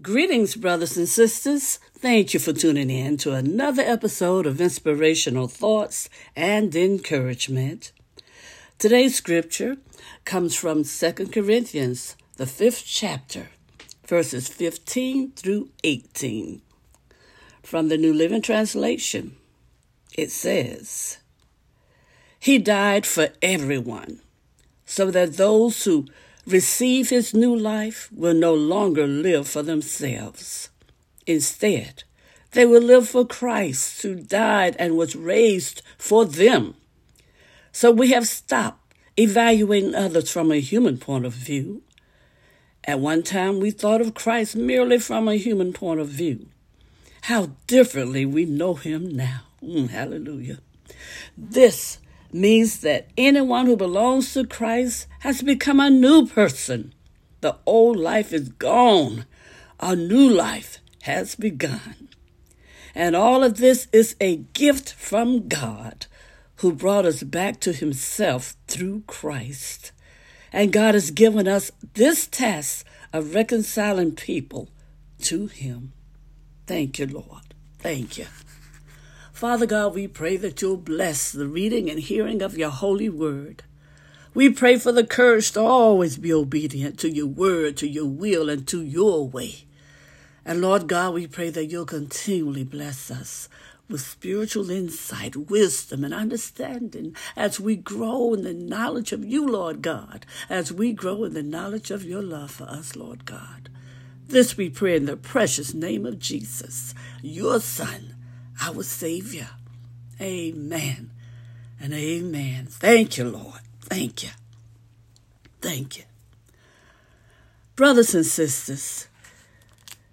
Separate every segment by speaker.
Speaker 1: Greetings, brothers and sisters. Thank you for tuning in to another episode of Inspirational Thoughts and Encouragement. Today's scripture comes from 2 Corinthians, the fifth chapter, verses 15 through 18. From the New Living Translation, it says, He died for everyone, so that those who receive his new life will no longer live for themselves. Instead, they will live for Christ who died and was raised for them. So we have stopped evaluating others from a human point of view. At one time, we thought of Christ merely from a human point of view. How differently we know him now. Mm, hallelujah. This means that anyone who belongs to Christ has become a new person. The old life is gone, a new life has begun. And all of this is a gift from God who brought us back to Himself through Christ. And God has given us this task of reconciling people to Him. Thank you, Lord. Thank you. Father God, we pray that you'll bless the reading and hearing of your holy word. We pray for the courage to always be obedient to your word, to your will, and to your way. And Lord God, we pray that you'll continually bless us with spiritual insight, wisdom, and understanding as we grow in the knowledge of you, Lord God, as we grow in the knowledge of your love for us, Lord God. This we pray in the precious name of Jesus, your Son our Savior. Amen and amen. Thank you, Lord. Thank you. Thank you. Brothers and sisters,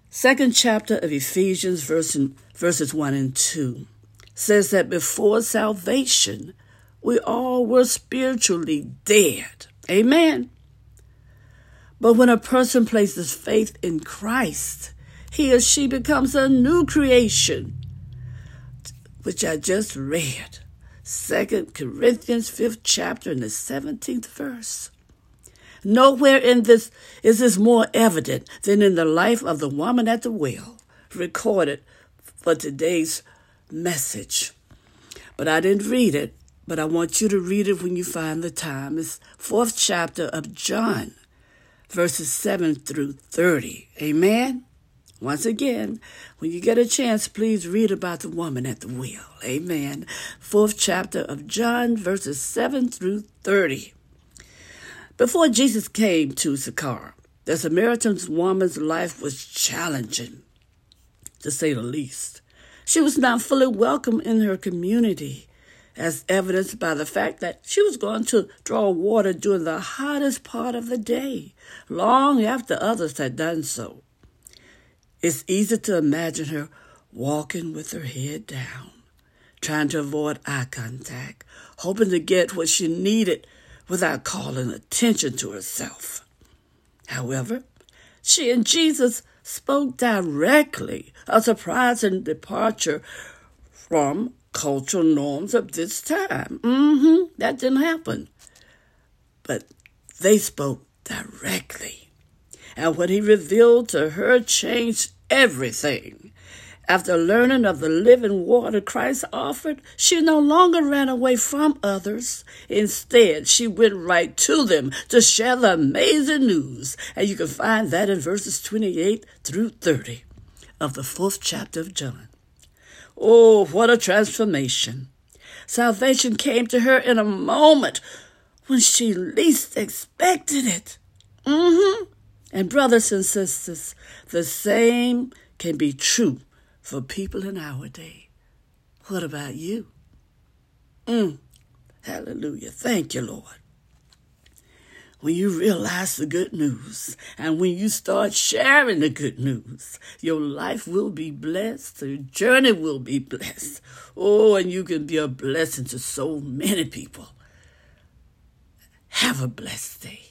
Speaker 1: second chapter of Ephesians, verse, verses 1 and 2, says that before salvation, we all were spiritually dead. Amen. But when a person places faith in Christ, he or she becomes a new creation which I just read. Second Corinthians 5th chapter and the 17th verse. Nowhere in this is this more evident than in the life of the woman at the well, recorded for today's message. But I didn't read it, but I want you to read it when you find the time. It's fourth chapter of John, verses 7 through 30. Amen? Once again, when you get a chance, please read about the woman at the well. Amen. Fourth chapter of John, verses 7 through 30. Before Jesus came to Sychar, the Samaritan woman's life was challenging, to say the least. She was not fully welcome in her community, as evidenced by the fact that she was going to draw water during the hottest part of the day, long after others had done so. It's easy to imagine her walking with her head down, trying to avoid eye contact, hoping to get what she needed without calling attention to herself. However, she and Jesus spoke directly, a surprising departure from cultural norms of this time. Mm-hmm, that didn't happen. But they spoke directly and what he revealed to her changed everything. After learning of the living water Christ offered, she no longer ran away from others. Instead, she went right to them to share the amazing news. And you can find that in verses 28 through 30 of the fourth chapter of John. Oh, what a transformation! Salvation came to her in a moment when she least expected it. Mm-hmm. And, brothers and sisters, the same can be true for people in our day. What about you? Mm. Hallelujah. Thank you, Lord. When you realize the good news and when you start sharing the good news, your life will be blessed, your journey will be blessed. Oh, and you can be a blessing to so many people. Have a blessed day.